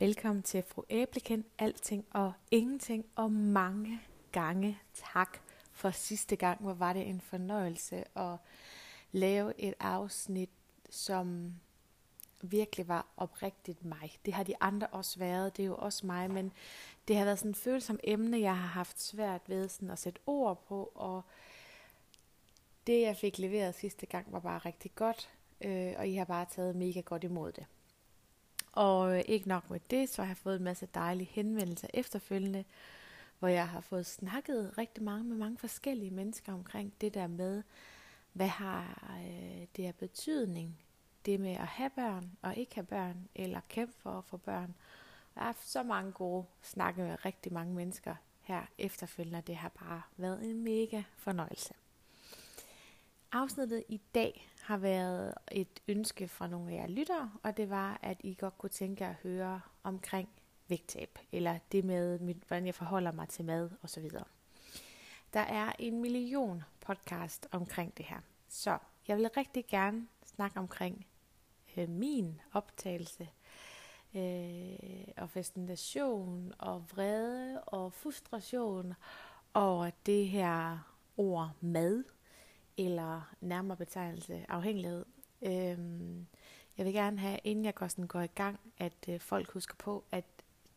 Velkommen til Fru Æbleken, Alting og Ingenting, og mange gange tak for sidste gang, hvor var det en fornøjelse at lave et afsnit, som virkelig var oprigtigt mig. Det har de andre også været, det er jo også mig, men det har været sådan et følsomt emne, jeg har haft svært ved sådan at sætte ord på, og det jeg fik leveret sidste gang var bare rigtig godt, øh, og I har bare taget mega godt imod det. Og øh, ikke nok med det, så har jeg fået en masse dejlige henvendelser efterfølgende, hvor jeg har fået snakket rigtig mange med mange forskellige mennesker omkring det der med, hvad har øh, det her betydning, det med at have børn og ikke have børn, eller kæmpe for at få børn. Jeg har haft så mange gode snakke med rigtig mange mennesker her efterfølgende, det har bare været en mega fornøjelse. Afsnittet i dag har været et ønske fra nogle af jer lyttere, og det var, at I godt kunne tænke at høre omkring vægttab, eller det med, hvordan jeg forholder mig til mad osv. Der er en million podcast omkring det her, så jeg vil rigtig gerne snakke omkring øh, min optagelse øh, og fascination og vrede og frustration over det her ord mad eller nærmere betegnelse afhængighed. Øhm, jeg vil gerne have, inden jeg går, sådan, går i gang, at øh, folk husker på, at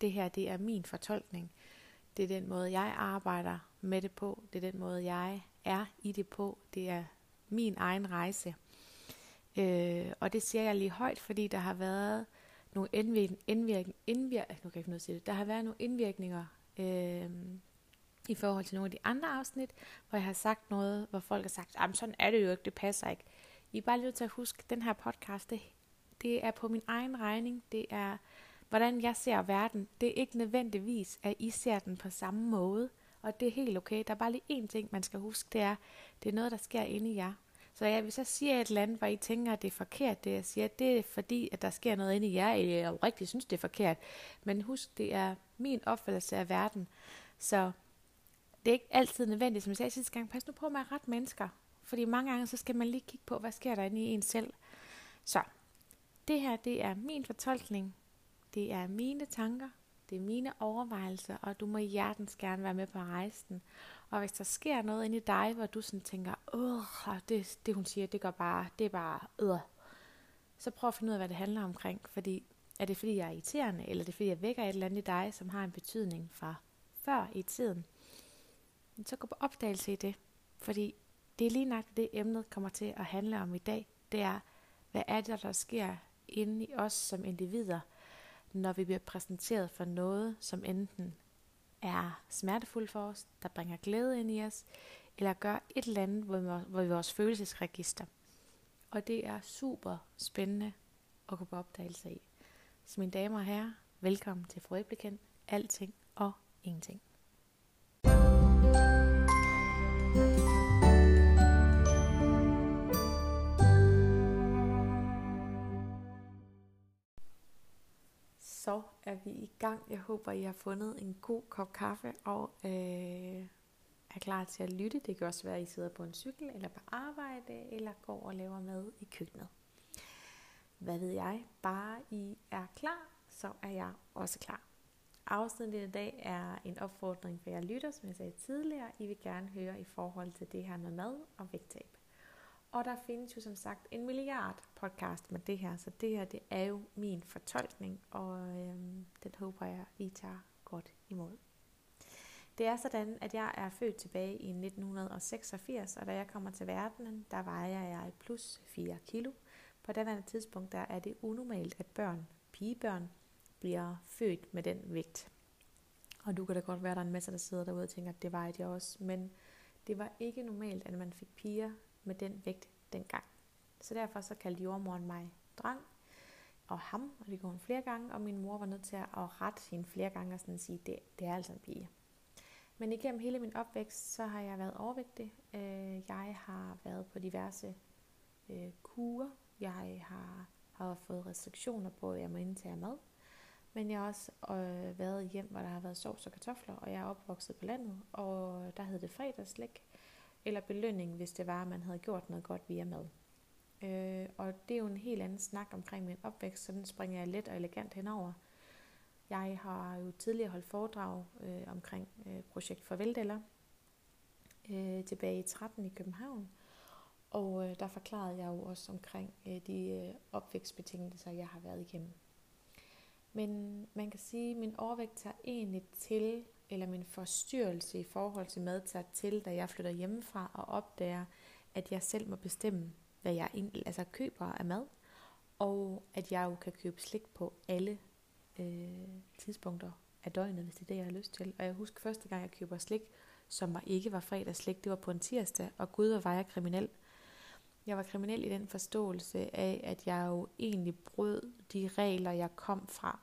det her det er min fortolkning. Det er den måde, jeg arbejder med det på. Det er den måde, jeg er i det på. Det er min egen rejse. Øh, og det siger jeg lige højt, fordi der har været nogle indvirkninger, indvirk, indvirk, nu kan jeg ikke noget sige det, der har været nogle indvirkninger øh, i forhold til nogle af de andre afsnit, hvor jeg har sagt noget, hvor folk har sagt, at sådan er det jo ikke, det passer ikke. I er bare nødt til at huske, at den her podcast, det, det er på min egen regning. Det er, hvordan jeg ser verden. Det er ikke nødvendigvis, at I ser den på samme måde. Og det er helt okay. Der er bare lige én ting, man skal huske, det er, det er noget, der sker inde i jer. Så ja, hvis jeg siger et eller andet, hvor I tænker, at det er forkert, det jeg siger, det er fordi, at der sker noget inde i jer, eller jeg rigtig synes, det er forkert. Men husk, det er min opfattelse af verden. Så det er ikke altid nødvendigt, som jeg sagde sidste gang, pas nu på med at rette mennesker. Fordi mange gange, så skal man lige kigge på, hvad sker der inde i en selv. Så, det her, det er min fortolkning. Det er mine tanker. Det er mine overvejelser, og du må hjertens gerne være med på rejsen. Og hvis der sker noget inde i dig, hvor du sådan tænker, åh, det, det hun siger, det går bare, det er bare, øh, så prøv at finde ud af, hvad det handler omkring. Fordi, er det fordi, jeg er irriterende, eller er det fordi, jeg vækker et eller andet i dig, som har en betydning fra før i tiden? Så gå på opdagelse i det. Fordi det er lige nok det, emnet kommer til at handle om i dag. Det er, hvad er det, der sker inde i os som individer, når vi bliver præsenteret for noget, som enten er smertefuldt for os, der bringer glæde ind i os, eller gør et eller andet, hvor vi, vores følelsesregister. Og det er super spændende at gå på opdagelse i. Så mine damer og herrer, velkommen til Frøbekendt, Alting og Ingenting. Så er vi i gang. Jeg håber, I har fundet en god kop kaffe og øh, er klar til at lytte. Det kan også være, at I sidder på en cykel eller på arbejde eller går og laver mad i køkkenet. Hvad ved jeg? Bare I er klar, så er jeg også klar. Afsnittet i dag er en opfordring for jer lytter, som jeg sagde tidligere. I vil gerne høre i forhold til det her med mad og vægttab. Og der findes jo som sagt en milliard podcast med det her, så det her det er jo min fortolkning, og øhm, den håber jeg, I tager godt imod. Det er sådan, at jeg er født tilbage i 1986, og da jeg kommer til verden, der vejer jeg plus 4 kilo. På det tidspunkt der er det unormalt, at børn, pigebørn, bliver født med den vægt. Og du kan da godt være, at der er en masse, der sidder derude og tænker, at det var jeg også. Men det var ikke normalt, at man fik piger med den vægt dengang. Så derfor så kaldte jordmoren mig dreng, og ham, og det gjorde hun flere gange, og min mor var nødt til at rette hende flere gange og sådan sige, det, det er altså en pige. Men igennem hele min opvækst, så har jeg været overvægtig. Øh, jeg har været på diverse øh, kurer. Jeg har, har fået restriktioner på, at jeg må indtage mad. Men jeg har også øh, været hjem, hvor der har været sovs og kartofler, og jeg er opvokset på landet, og der hed det fredagslæk, eller belønning, hvis det var, at man havde gjort noget godt via mad. Øh, og det er jo en helt anden snak omkring min opvækst, så den springer jeg let og elegant henover. Jeg har jo tidligere holdt foredrag øh, omkring øh, projekt Farveldeller øh, tilbage i 13 i København. Og øh, der forklarede jeg jo også omkring øh, de øh, opvækstbetingelser, jeg har været igennem. Men man kan sige, at min overvægt tager egentlig til, eller min forstyrrelse i forhold til mad tager til, da jeg flytter hjemmefra og opdager, at jeg selv må bestemme, hvad jeg egentlig, altså køber af mad, og at jeg jo kan købe slik på alle øh, tidspunkter af døgnet, hvis det er det, jeg har lyst til. Og jeg husker første gang, jeg køber slik, som var, ikke var fredagsslik, det var på en tirsdag, og gud, hvor var jeg kriminel. Jeg var kriminel i den forståelse af, at jeg jo egentlig brød de regler, jeg kom fra.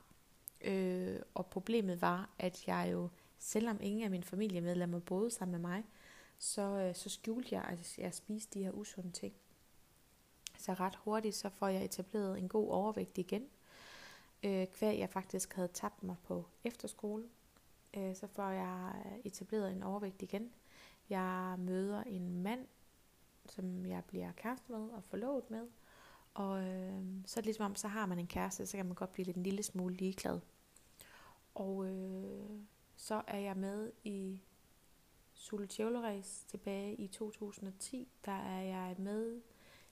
Øh, og problemet var, at jeg jo, selvom ingen af mine familiemedlemmer boede sammen med mig, så, øh, så skjulte jeg, at jeg spiste de her usunde ting. Så ret hurtigt, så får jeg etableret en god overvægt igen. Øh, hver jeg faktisk havde tabt mig på efterskole, øh, så får jeg øh, etableret en overvægt igen. Jeg møder en mand, som jeg bliver kæreste med og forlovet med. Og øh, så er det ligesom om, så har man en kæreste, så kan man godt blive lidt en lille smule ligeglad. Og øh, så er jeg med i Sule tilbage i 2010. Der er jeg med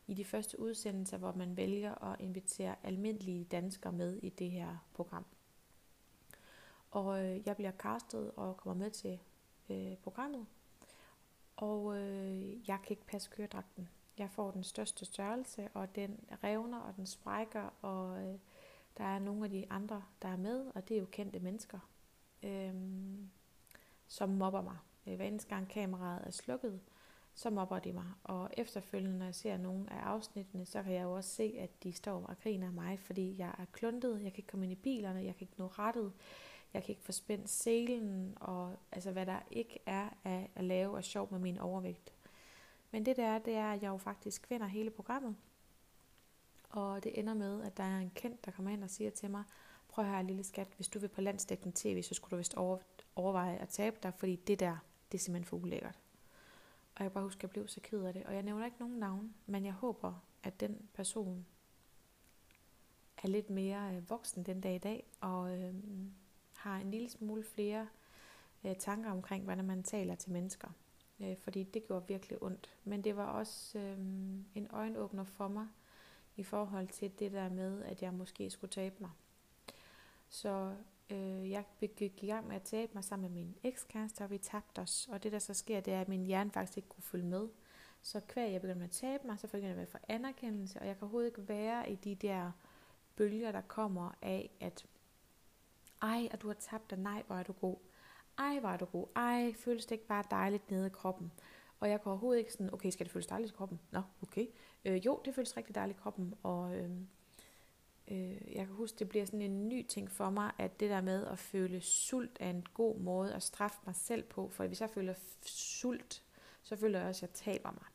i de første udsendelser, hvor man vælger at invitere almindelige danskere med i det her program. Og øh, jeg bliver castet og kommer med til øh, programmet. Og øh, jeg kan ikke passe køredragten. Jeg får den største størrelse, og den revner, og den sprækker, og øh, der er nogle af de andre, der er med, og det er jo kendte mennesker, øh, som mobber mig. Øh, hver eneste gang kameraet er slukket, så mobber de mig. Og efterfølgende, når jeg ser nogle af afsnittene, så kan jeg jo også se, at de står og griner af mig, fordi jeg er kluntet, jeg kan ikke komme ind i bilerne, jeg kan ikke nå rettet, jeg kan ikke få spændt selen, og altså hvad der ikke er af at lave af sjov med min overvægt. Men det der er, det er, at jeg jo faktisk vinder hele programmet. Og det ender med, at der er en kendt, der kommer ind og siger til mig, prøv her lille skat, hvis du vil på landstækkende tv, så skulle du vist overveje at tabe dig, fordi det der, det er simpelthen for ulækkert. Og jeg bare husker, at jeg blev så ked af det. Og jeg nævner ikke nogen navn, men jeg håber, at den person er lidt mere øh, voksen den dag i dag, og øh, har en lille smule flere øh, tanker omkring, hvordan man taler til mennesker. Øh, fordi det gjorde virkelig ondt. Men det var også øh, en øjenåbner for mig, i forhold til det der med, at jeg måske skulle tabe mig. Så Øh, jeg gik i gang med at tabe mig sammen med min ekskæreste, og vi tabte os. Og det der så sker, det er, at min hjerne faktisk ikke kunne følge med. Så hver jeg begyndte med at tabe mig, så begyndte jeg at få anerkendelse, og jeg kan overhovedet ikke være i de der bølger, der kommer af, at ej, og du har tabt dig, nej, hvor er du god. Ej, hvor er du god. Ej, føles det ikke bare dejligt nede i kroppen? Og jeg går overhovedet ikke sådan, okay, skal det føles dejligt i kroppen? Nå, okay. Øh, jo, det føles rigtig dejligt i kroppen, og øh, øh, jeg kan huske, det bliver sådan en ny ting for mig, at det der med at føle sult er en god måde at straffe mig selv på, for hvis jeg føler sult, så føler jeg også, at jeg taber mig.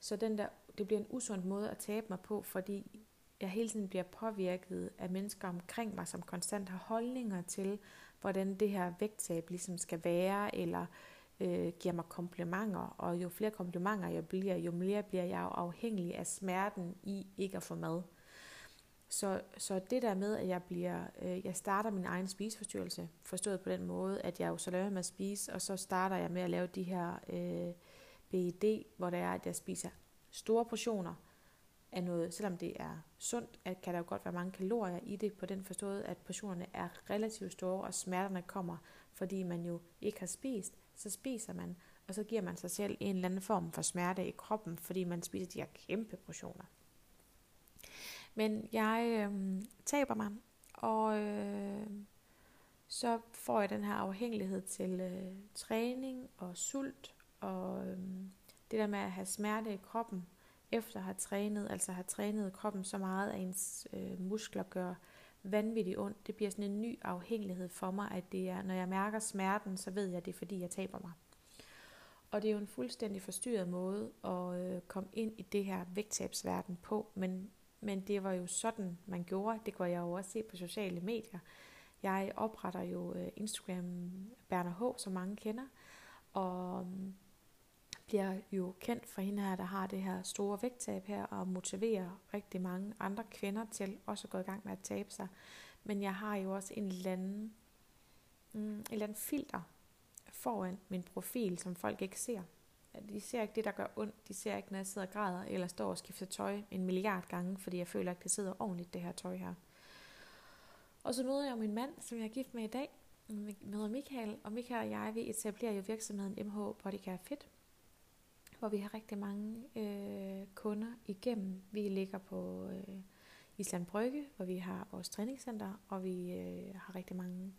Så den der, det bliver en usund måde at tabe mig på, fordi jeg hele tiden bliver påvirket af mennesker omkring mig, som konstant har holdninger til, hvordan det her vægttab ligesom skal være, eller øh, Øh, giver mig komplimenter, og jo flere komplimenter jeg bliver, jo mere bliver jeg afhængig af smerten i ikke at få mad. Så, så det der med, at jeg bliver, øh, jeg starter min egen spiseforstyrrelse, forstået på den måde, at jeg jo så laver med at spise, og så starter jeg med at lave de her øh, BED, hvor det er, at jeg spiser store portioner af noget, selvom det er sundt, at kan der jo godt være mange kalorier i det, på den forstået, at portionerne er relativt store, og smerterne kommer, fordi man jo ikke har spist, så spiser man, og så giver man sig selv en eller anden form for smerte i kroppen, fordi man spiser de her kæmpe portioner. Men jeg øh, taber mig, og øh, så får jeg den her afhængighed til øh, træning og sult, og øh, det der med at have smerte i kroppen, efter at have trænet, altså have trænet kroppen så meget, at ens øh, muskler gør vanvittigt ondt. Det bliver sådan en ny afhængighed for mig, at det er, når jeg mærker smerten, så ved jeg, at det er fordi, jeg taber mig. Og det er jo en fuldstændig forstyrret måde at øh, komme ind i det her vægttabsverden på, men men det var jo sådan, man gjorde. Det kunne jeg jo også se på sociale medier. Jeg opretter jo øh, Instagram Berner H, som mange kender, og bliver jo kendt for hende her, der har det her store vægttab her, og motiverer rigtig mange andre kvinder til også at gå i gang med at tabe sig. Men jeg har jo også en eller anden, mm, en eller anden filter foran min profil, som folk ikke ser. De ser ikke det, der gør ondt. De ser ikke, når jeg sidder og græder, eller står og skifter tøj en milliard gange, fordi jeg føler ikke, det sidder ordentligt, det her tøj her. Og så møder jeg min mand, som jeg er gift med i dag. med møder Michael, og Michael og jeg, vi etablerer jo virksomheden MH Bodycare Fit, hvor vi har rigtig mange øh, kunder igennem. Vi ligger på øh, Island Brygge, hvor vi har vores træningscenter, og vi øh, har rigtig mange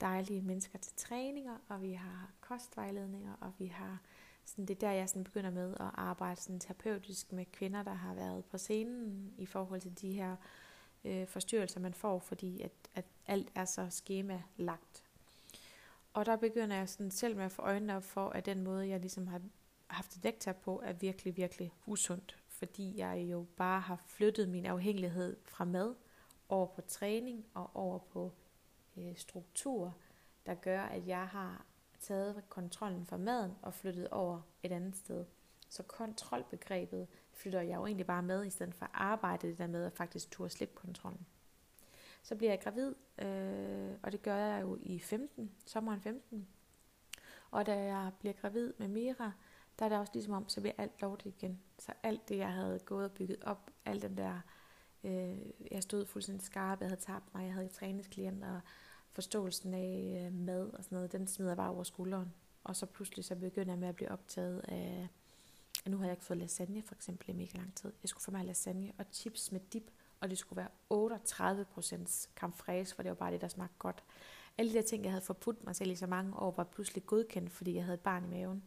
dejlige mennesker til træninger, og vi har kostvejledninger, og vi har sådan, det er der, jeg sådan begynder med at arbejde sådan terapeutisk med kvinder, der har været på scenen i forhold til de her øh, forstyrrelser, man får, fordi at, at alt er så skema-lagt. Og der begynder jeg sådan selv med at få øjnene op for, at den måde, jeg ligesom har haft et vægttab på, er virkelig, virkelig usundt. Fordi jeg jo bare har flyttet min afhængighed fra mad over på træning og over på øh, struktur, der gør, at jeg har taget kontrollen fra maden og flyttet over et andet sted. Så kontrolbegrebet flytter jeg jo egentlig bare med, i stedet for at arbejde det der med at faktisk turde slippe kontrollen. Så bliver jeg gravid, øh, og det gør jeg jo i 15, sommeren 15. Og da jeg bliver gravid med Mira, der er det også ligesom om, så bliver alt lovligt igen. Så alt det, jeg havde gået og bygget op, alt den der, øh, jeg stod fuldstændig skarp, jeg havde tabt mig, jeg havde træningsklienter, forståelsen af øh, mad og sådan noget, den smider jeg bare over skulderen. Og så pludselig så begynder jeg med at blive optaget af, at nu har jeg ikke fået lasagne for eksempel i mega lang tid. Jeg skulle få mig lasagne og chips med dip, og det skulle være 38 procents campfres, for det var bare det, der smagte godt. Alle de der ting, jeg havde forbudt mig selv i så mange år, var pludselig godkendt, fordi jeg havde et barn i maven.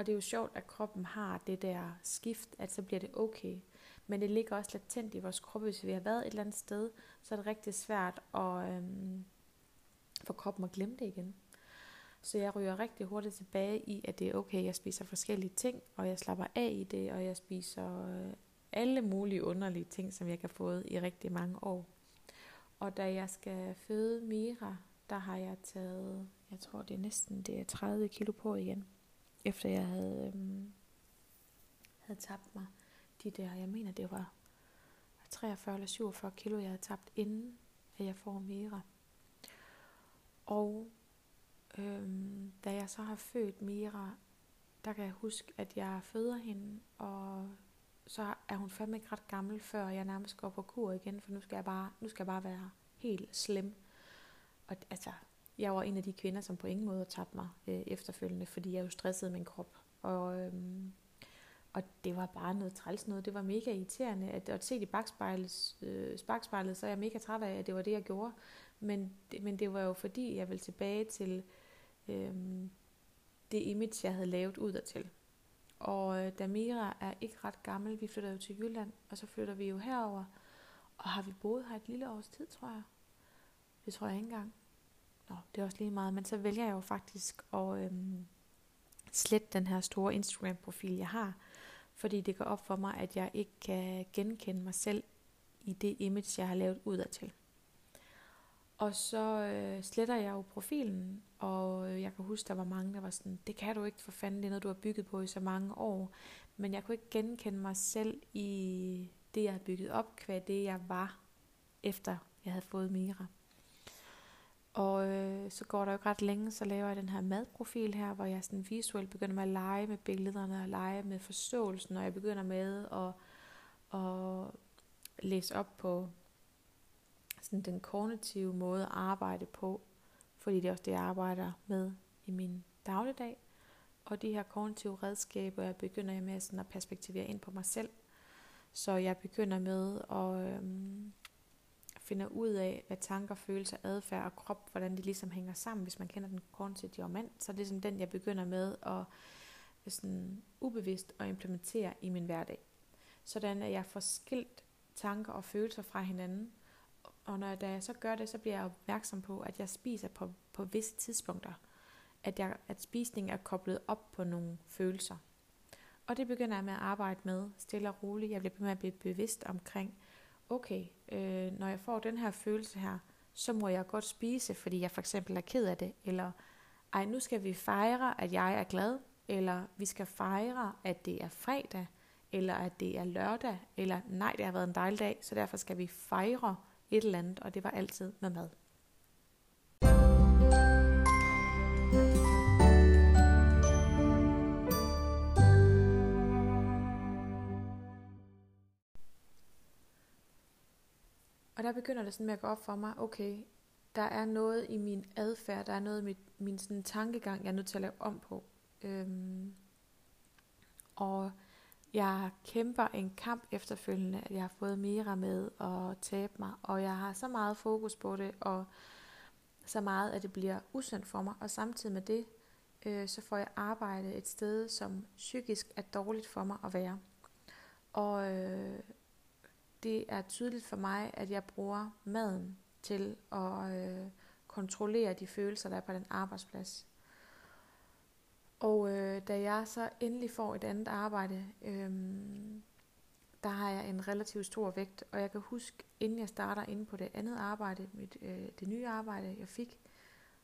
Og det er jo sjovt, at kroppen har det der skift, at så bliver det okay. Men det ligger også latent i vores krop. Hvis vi har været et eller andet sted, så er det rigtig svært at, øhm, for kroppen at glemme det igen. Så jeg ryger rigtig hurtigt tilbage i, at det er okay, jeg spiser forskellige ting, og jeg slapper af i det, og jeg spiser øh, alle mulige underlige ting, som jeg kan få i rigtig mange år. Og da jeg skal føde Mira, der har jeg taget, jeg tror det er næsten det er 30 kilo på igen, efter jeg havde, øhm, havde tabt mig de der, jeg mener det var 43 eller 47 kilo, jeg havde tabt inden, at jeg får Mira. Og øhm, da jeg så har født Mira, der kan jeg huske, at jeg føder hende, og så er hun fandme ikke ret gammel, før jeg nærmest går på kur igen, for nu skal jeg bare, nu skal jeg bare være helt slem. Og altså, jeg var en af de kvinder, som på ingen måde tabte mig øh, efterfølgende, fordi jeg jo stressede min krop. Og, øhm, og det var bare noget træls noget. Det var mega irriterende. At, at se i bagspejlet, øh, bagspejlet, så er jeg mega træt af, at det var det, jeg gjorde. Men, men det var jo fordi, jeg ville tilbage til øhm, det image, jeg havde lavet udadtil. Og øh, da Mira er ikke ret gammel, vi flytter jo til Jylland, og så flytter vi jo herover. Og har vi boet her et lille års tid, tror jeg. Det tror jeg ikke engang. Nå, det er også lige meget. Men så vælger jeg jo faktisk at øhm, slette den her store Instagram-profil, jeg har. Fordi det går op for mig, at jeg ikke kan genkende mig selv i det image, jeg har lavet udadtil. Og så øh, sletter jeg jo profilen, og øh, jeg kan huske, der var mange, der var sådan, det kan du ikke for fanden, det er noget, du har bygget på i så mange år. Men jeg kunne ikke genkende mig selv i det, jeg havde bygget op, hvad det jeg var, efter jeg havde fået Mira. Og øh, så går der jo ikke ret længe, så laver jeg den her madprofil her, hvor jeg sådan visuelt begynder med at lege med billederne og lege med forståelsen, og jeg begynder med at, at læse op på sådan den kognitive måde at arbejde på, fordi det er også det, jeg arbejder med i min dagligdag. Og de her kognitive redskaber, jeg begynder jeg med sådan at perspektivere ind på mig selv. Så jeg begynder med at øhm, finder ud af, hvad tanker, følelser, adfærd og krop, hvordan de ligesom hænger sammen. Hvis man kender den kognitive diamant, så er det sådan den, jeg begynder med at øh, sådan ubevidst at implementere i min hverdag. Sådan at jeg får skilt tanker og følelser fra hinanden, og når jeg så gør det, så bliver jeg opmærksom på, at jeg spiser på, på visse tidspunkter. At, jeg, at spisning er koblet op på nogle følelser. Og det begynder jeg med at arbejde med stille og roligt. Jeg bliver med at blive bevidst omkring, okay, øh, når jeg får den her følelse her, så må jeg godt spise, fordi jeg for eksempel er ked af det. Eller, ej, nu skal vi fejre, at jeg er glad. Eller vi skal fejre, at det er fredag. Eller at det er lørdag. Eller nej, det har været en dejlig dag, så derfor skal vi fejre, et eller andet, og det var altid med mad. Og der begynder det sådan med at gå op for mig, okay, der er noget i min adfærd, der er noget i mit, min sådan tankegang, jeg er nødt til at lave om på. Øhm, og jeg kæmper en kamp efterfølgende, at jeg har fået Mira med og tabe mig, og jeg har så meget fokus på det, og så meget, at det bliver usundt for mig, og samtidig med det, øh, så får jeg arbejde et sted, som psykisk er dårligt for mig at være. Og øh, det er tydeligt for mig, at jeg bruger maden til at øh, kontrollere de følelser, der er på den arbejdsplads. Og øh, da jeg så endelig får et andet arbejde, øh, der har jeg en relativt stor vægt, og jeg kan huske, inden jeg starter inde på det andet arbejde, mit, øh, det nye arbejde, jeg fik,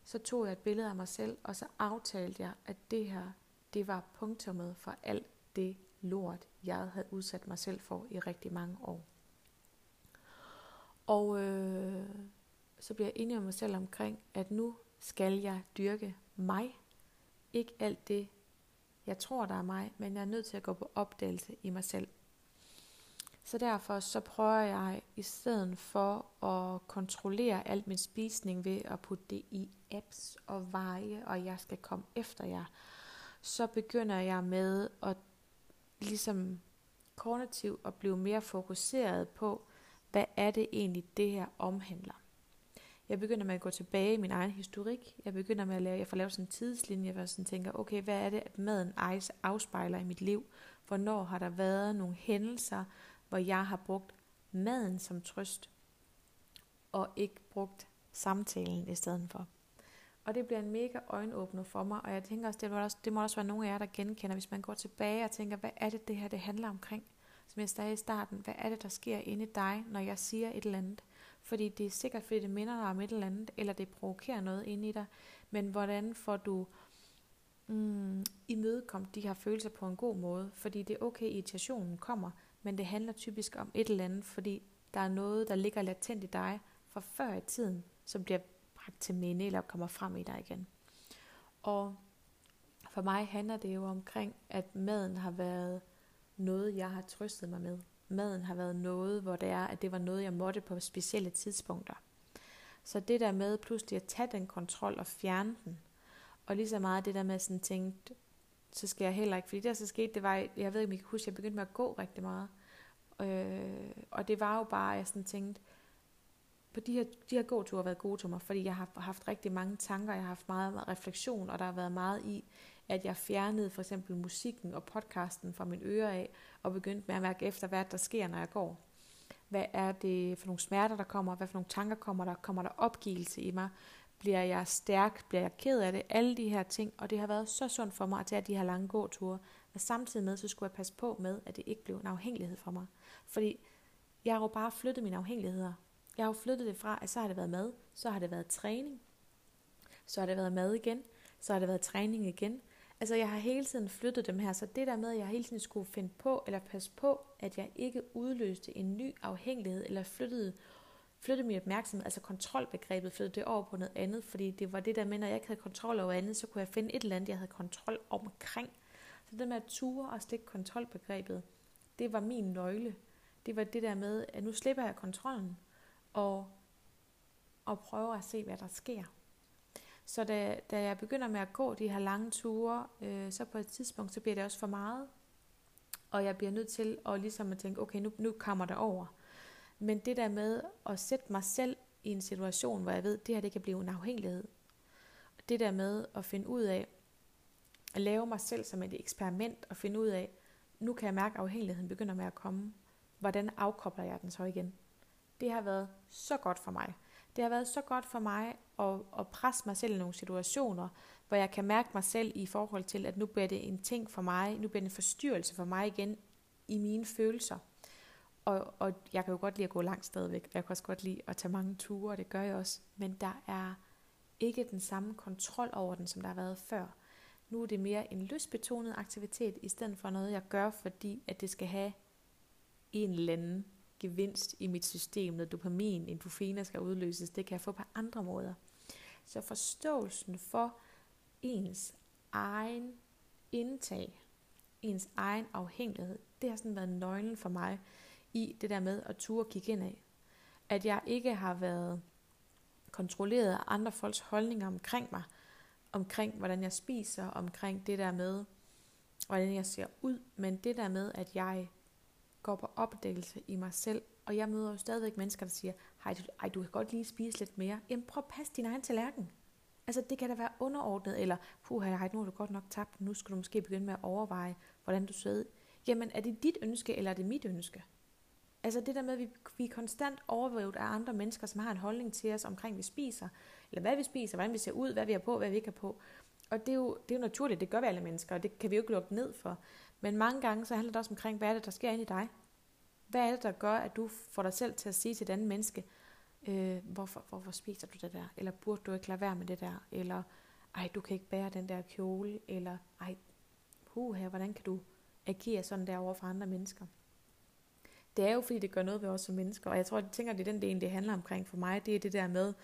så tog jeg et billede af mig selv, og så aftalte jeg, at det her, det var punktummet for alt det lort, jeg havde udsat mig selv for i rigtig mange år. Og øh, så bliver jeg enig med mig selv omkring, at nu skal jeg dyrke mig. Ikke alt det, jeg tror, der er mig, men jeg er nødt til at gå på opdagelse i mig selv. Så derfor så prøver jeg i stedet for at kontrollere alt min spisning ved at putte det i apps og veje, og jeg skal komme efter jer, så begynder jeg med at ligesom kognitivt at blive mere fokuseret på, hvad er det egentlig, det her omhandler. Jeg begynder med at gå tilbage i min egen historik. Jeg begynder med at lave, jeg får lavet sådan en tidslinje, hvor jeg sådan tænker, okay, hvad er det, at maden afspejler i mit liv? Hvornår har der været nogle hændelser, hvor jeg har brugt maden som trøst, og ikke brugt samtalen i stedet for. Og det bliver en mega øjenåbner for mig, og jeg tænker også, det må også, det må også være nogle af jer, der genkender, hvis man går tilbage og tænker, hvad er det, det her det handler omkring? Som jeg sagde i starten, hvad er det, der sker inde i dig, når jeg siger et eller andet? Fordi det er sikkert, fordi det minder dig om et eller andet, eller det provokerer noget inde i dig. Men hvordan får du mm, imødekomt de her følelser på en god måde? Fordi det er okay, irritationen kommer, men det handler typisk om et eller andet, fordi der er noget, der ligger latent i dig fra før i tiden, som bliver bragt til minde eller kommer frem i dig igen. Og for mig handler det jo omkring, at maden har været noget, jeg har trøstet mig med. Maden har været noget, hvor det er, at det var noget, jeg måtte på specielle tidspunkter. Så det der med pludselig at tage den kontrol og fjerne den, og lige så meget det der med sådan tænkt, så skal jeg heller ikke, fordi det der så skete, det var, jeg ved ikke, om I kan huske, jeg begyndte med at gå rigtig meget. Øh, og det var jo bare, at jeg sådan tænkte, på de her, de her gåture har været gode til mig, fordi jeg har haft rigtig mange tanker, jeg har haft meget refleksion, og der har været meget i, at jeg fjernede for eksempel musikken og podcasten fra min øre af, og begyndte med at mærke efter, hvad der sker, når jeg går. Hvad er det for nogle smerter, der kommer? Hvad for nogle tanker kommer der? Kommer der opgivelse i mig? Bliver jeg stærk? Bliver jeg ked af det? Alle de her ting. Og det har været så sundt for mig at tage de her lange gåture. Men samtidig med, så skulle jeg passe på med, at det ikke blev en afhængighed for mig. Fordi jeg har jo bare flyttet mine afhængigheder. Jeg har jo flyttet det fra, at så har det været mad, så har det været træning, så har det været mad igen, så har det været træning igen, Altså jeg har hele tiden flyttet dem her, så det der med, at jeg hele tiden skulle finde på eller passe på, at jeg ikke udløste en ny afhængighed eller flyttede, flyttede min opmærksomhed, altså kontrolbegrebet, flyttede det over på noget andet, fordi det var det der med, når jeg ikke havde kontrol over andet, så kunne jeg finde et eller andet, jeg havde kontrol omkring. Så det med at ture og stikke kontrolbegrebet, det var min nøgle. Det var det der med, at nu slipper jeg kontrollen og, og prøver at se, hvad der sker. Så da, da jeg begynder med at gå de her lange ture, øh, så på et tidspunkt, så bliver det også for meget. Og jeg bliver nødt til at, ligesom at tænke, okay, nu, nu kommer det over. Men det der med at sætte mig selv i en situation, hvor jeg ved, at det her det kan blive en afhængighed. Det der med at finde ud af, at lave mig selv som et eksperiment, og finde ud af, nu kan jeg mærke, at afhængigheden begynder med at komme. Hvordan afkobler jeg den så igen? Det har været så godt for mig. Det har været så godt for mig at, at presse mig selv i nogle situationer, hvor jeg kan mærke mig selv i forhold til, at nu bliver det en ting for mig, nu bliver det en forstyrrelse for mig igen i mine følelser. Og, og jeg kan jo godt lide at gå langt stadigvæk, jeg kan også godt lide at tage mange ture, og det gør jeg også. Men der er ikke den samme kontrol over den, som der har været før. Nu er det mere en lystbetonet aktivitet, i stedet for noget, jeg gør, fordi at det skal have en eller anden gevinst i mit system, når dopamin, endorfiner skal udløses, det kan jeg få på andre måder. Så forståelsen for ens egen indtag, ens egen afhængighed, det har sådan været nøglen for mig i det der med at ture kigge ind af. At jeg ikke har været kontrolleret af andre folks holdninger omkring mig, omkring hvordan jeg spiser, omkring det der med, hvordan jeg ser ud, men det der med, at jeg går på opdagelse i mig selv, og jeg møder jo stadigvæk mennesker, der siger, hej, du, ej, du kan godt lige spise lidt mere. Jamen prøv at passe din egen tallerken. Altså det kan da være underordnet, eller puha, hej, nu har du godt nok tabt, nu skal du måske begynde med at overveje, hvordan du sidder. Jamen er det dit ønske, eller er det mit ønske? Altså det der med, at vi, vi er konstant overvåget af andre mennesker, som har en holdning til os omkring, vi spiser, eller hvad vi spiser, hvordan vi ser ud, hvad vi har på, hvad vi ikke har på. Og det er, jo, det er jo naturligt, det gør vi alle mennesker, og det kan vi jo ikke lukke ned for. Men mange gange så handler det også omkring, hvad er det, der sker inde i dig? Hvad er det, der gør, at du får dig selv til at sige til et andet menneske, øh, hvorfor, hvorfor spiser du det der? Eller burde du ikke lade være med det der? Eller, ej, du kan ikke bære den der kjole? Eller, ej, puha, hvordan kan du agere sådan der over for andre mennesker? Det er jo, fordi det gør noget ved os som mennesker, og jeg tror, jeg tænker, det er den del, det handler omkring for mig, det er det der med,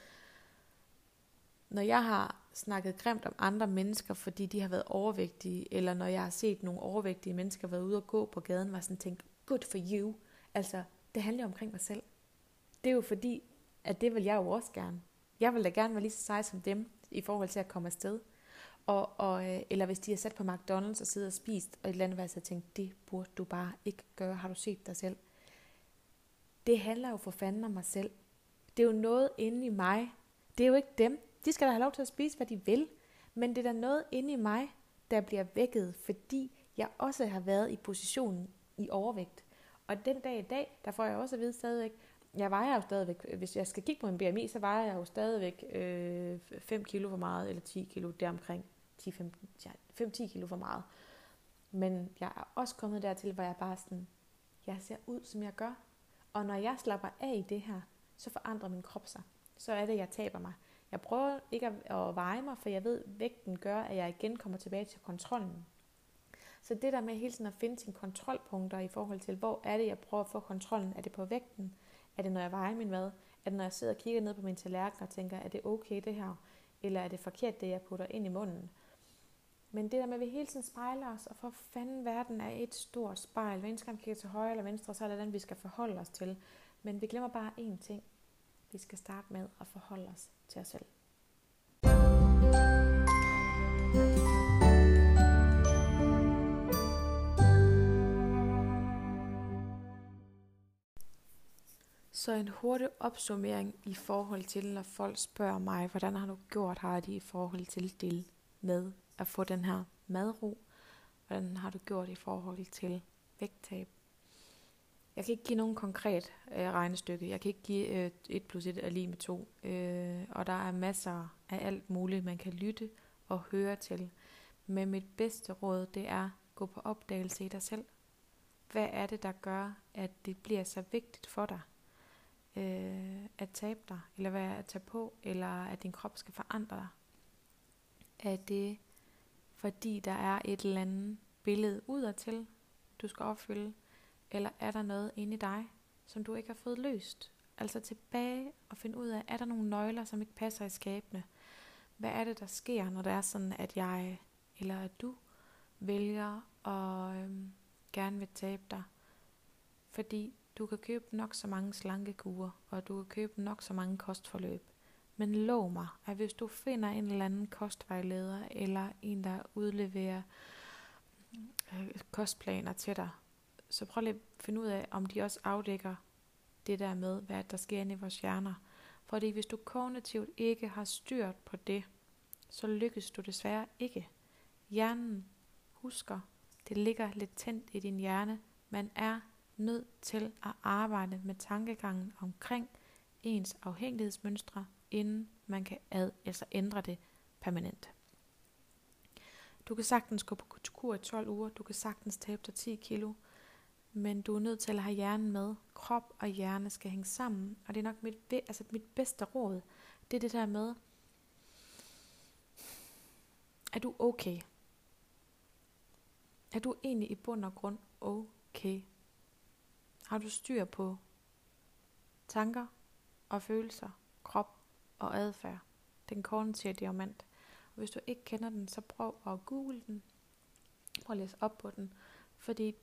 når jeg har snakket grimt om andre mennesker, fordi de har været overvægtige, eller når jeg har set nogle overvægtige mennesker være ude og gå på gaden, var sådan tænkt, good for you. Altså, det handler omkring mig selv. Det er jo fordi, at det vil jeg jo også gerne. Jeg vil da gerne være lige så sej som dem, i forhold til at komme afsted. Og, og, øh, eller hvis de har sat på McDonald's og sidder og spist, og et eller andet værd, så tænkt, det burde du bare ikke gøre. Har du set dig selv? Det handler jo for fanden om mig selv. Det er jo noget inde i mig. Det er jo ikke dem. De skal da have lov til at spise, hvad de vil. Men det er da noget inde i mig, der bliver vækket, fordi jeg også har været i positionen i overvægt. Og den dag i dag, der får jeg også at vide stadigvæk, jeg vejer jo stadigvæk, hvis jeg skal kigge på en BMI, så vejer jeg jo stadigvæk øh, 5 kilo for meget, eller 10 kilo deromkring, 10-15, ja, 5-10 kilo for meget. Men jeg er også kommet dertil, hvor jeg bare sådan, jeg ser ud, som jeg gør. Og når jeg slapper af i det her, så forandrer min krop sig. Så er det, jeg taber mig. Jeg prøver ikke at, at veje mig, for jeg ved, at vægten gør, at jeg igen kommer tilbage til kontrollen. Så det der med hele tiden at finde sine kontrolpunkter i forhold til, hvor er det, jeg prøver at få kontrollen? Er det på vægten? Er det, når jeg vejer min mad? Er det, når jeg sidder og kigger ned på min tallerken og tænker, er det okay det her? Eller er det forkert, det jeg putter ind i munden? Men det der med, at vi hele tiden spejler os, og for fanden verden er et stort spejl. Hver eneste gang vi kigger til højre eller venstre, så er det den, vi skal forholde os til. Men vi glemmer bare én ting. Vi skal starte med at forholde os til os selv. Så en hurtig opsummering i forhold til, når folk spørger mig, hvordan har du gjort, har de i forhold til det med at få den her madro? Hvordan har du gjort i forhold til vægttab? Jeg kan ikke give nogen konkret øh, regnestykke. Jeg kan ikke give øh, 1 plus 1 er lige med 2. Øh, og der er masser af alt muligt, man kan lytte og høre til. Men mit bedste råd, det er gå på opdagelse i dig selv. Hvad er det, der gør, at det bliver så vigtigt for dig? øh, at tabe dig, eller hvad at tage på, eller at din krop skal forandre dig? Er det fordi der er et eller andet billede udadtil, du skal opfylde, eller er der noget inde i dig, som du ikke har fået løst? Altså tilbage og finde ud af, er der nogle nøgler, som ikke passer i skabene? Hvad er det, der sker, når det er sådan, at jeg eller at du vælger at øhm, gerne vil tabe dig? Fordi du kan købe nok så mange slankekurer, og du kan købe nok så mange kostforløb. Men lov mig, at hvis du finder en eller anden kostvejleder, eller en, der udleverer øh, kostplaner til dig, så prøv lige at finde ud af, om de også afdækker det der med, hvad der sker inde i vores hjerner. Fordi hvis du kognitivt ikke har styrt på det, så lykkes du desværre ikke. Hjernen husker, det ligger lidt tændt i din hjerne. Man er nødt til at arbejde med tankegangen omkring ens afhængighedsmønstre, inden man kan ad, altså ændre det permanent. Du kan sagtens gå på kur i 12 uger, du kan sagtens tabe dig 10 kilo, men du er nødt til at have hjernen med. Krop og hjerne skal hænge sammen, og det er nok mit, altså mit bedste råd. Det er det der med, er du okay? Er du egentlig i bund og grund okay? Har du styr på tanker og følelser, krop og adfærd. Den kognitive diamant. Og hvis du ikke kender den, så prøv at google den. Prøv at læse op på den. Fordi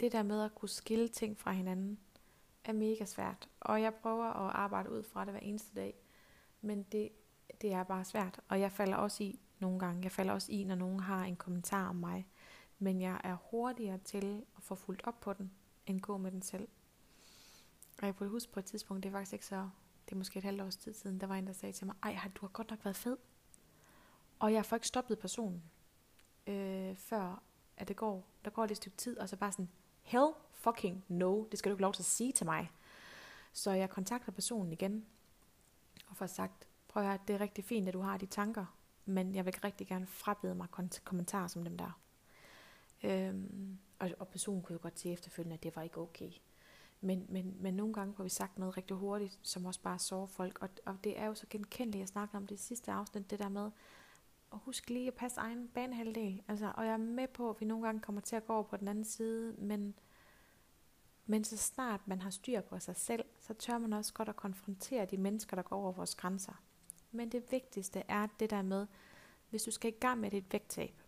det der med at kunne skille ting fra hinanden, er mega svært. Og jeg prøver at arbejde ud fra det hver eneste dag. Men det, det er bare svært. Og jeg falder også i nogle gange. Jeg falder også i, når nogen har en kommentar om mig. Men jeg er hurtigere til at få fuldt op på den, end gå med den selv. Og jeg kunne huske på et tidspunkt, det er faktisk ikke så, det er måske et halvt års tid siden, der var en, der sagde til mig, ej, du har godt nok været fed. Og jeg får ikke stoppet personen, øh, før at det går, der går lidt stykke tid, og så bare sådan, hell fucking no, det skal du ikke lov til at sige til mig. Så jeg kontakter personen igen, og får sagt, prøv at høre, det er rigtig fint, at du har de tanker, men jeg vil rigtig gerne frabede mig kommentarer som dem der. Øhm, og, og personen kunne jo godt se efterfølgende, at det var ikke okay. Men, men, men nogle gange får vi sagt noget rigtig hurtigt, som også bare sårer folk. Og, og det er jo så genkendeligt, jeg snakkede om det sidste afsnit, det der med, og husk lige at passe egen banehalvdel. Altså, og jeg er med på, at vi nogle gange kommer til at gå over på den anden side, men, men så snart man har styr på sig selv, så tør man også godt at konfrontere de mennesker, der går over vores grænser. Men det vigtigste er det der med, hvis du skal i gang med dit vægttab,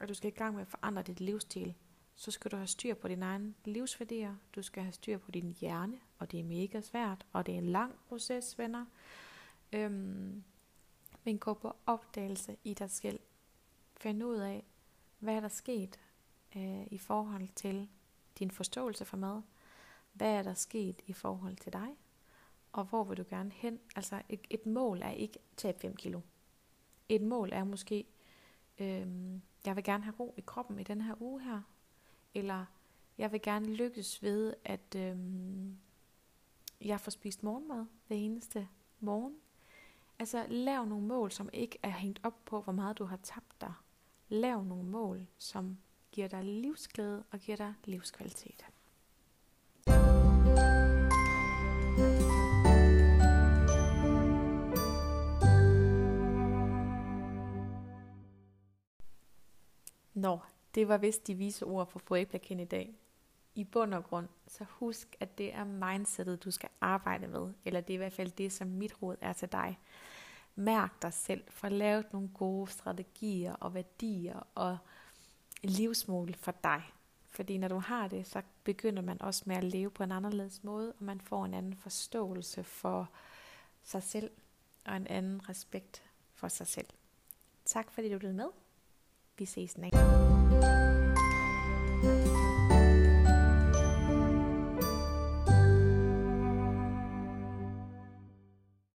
og du skal i gang med at forandre dit livsstil, så skal du have styr på dine egne livsværdier, du skal have styr på din hjerne, og det er mega svært, og det er en lang proces, venner. Øhm, men gå på opdagelse i dig selv. Find ud af, hvad er der sket øh, i forhold til din forståelse for mad. Hvad er der sket i forhold til dig? Og hvor vil du gerne hen? Altså et, et mål er ikke tab 5 kilo. Et mål er måske, øh, jeg vil gerne have ro i kroppen i den her uge her. Eller jeg vil gerne lykkes ved, at øh, jeg får spist morgenmad hver eneste morgen. Altså lav nogle mål, som ikke er hængt op på, hvor meget du har tabt dig. Lav nogle mål, som giver dig livsglæde og giver dig livskvalitet. Nå, det var vist de vise ord for Foreplaken i dag. I bund og grund, så husk, at det er mindsetet, du skal arbejde med. Eller det er i hvert fald det, som mit råd er til dig. Mærk dig selv, for lavet nogle gode strategier og værdier og livsmål for dig. Fordi når du har det, så begynder man også med at leve på en anderledes måde, og man får en anden forståelse for sig selv, og en anden respekt for sig selv. Tak fordi du lyttede med. Vi ses næste gang.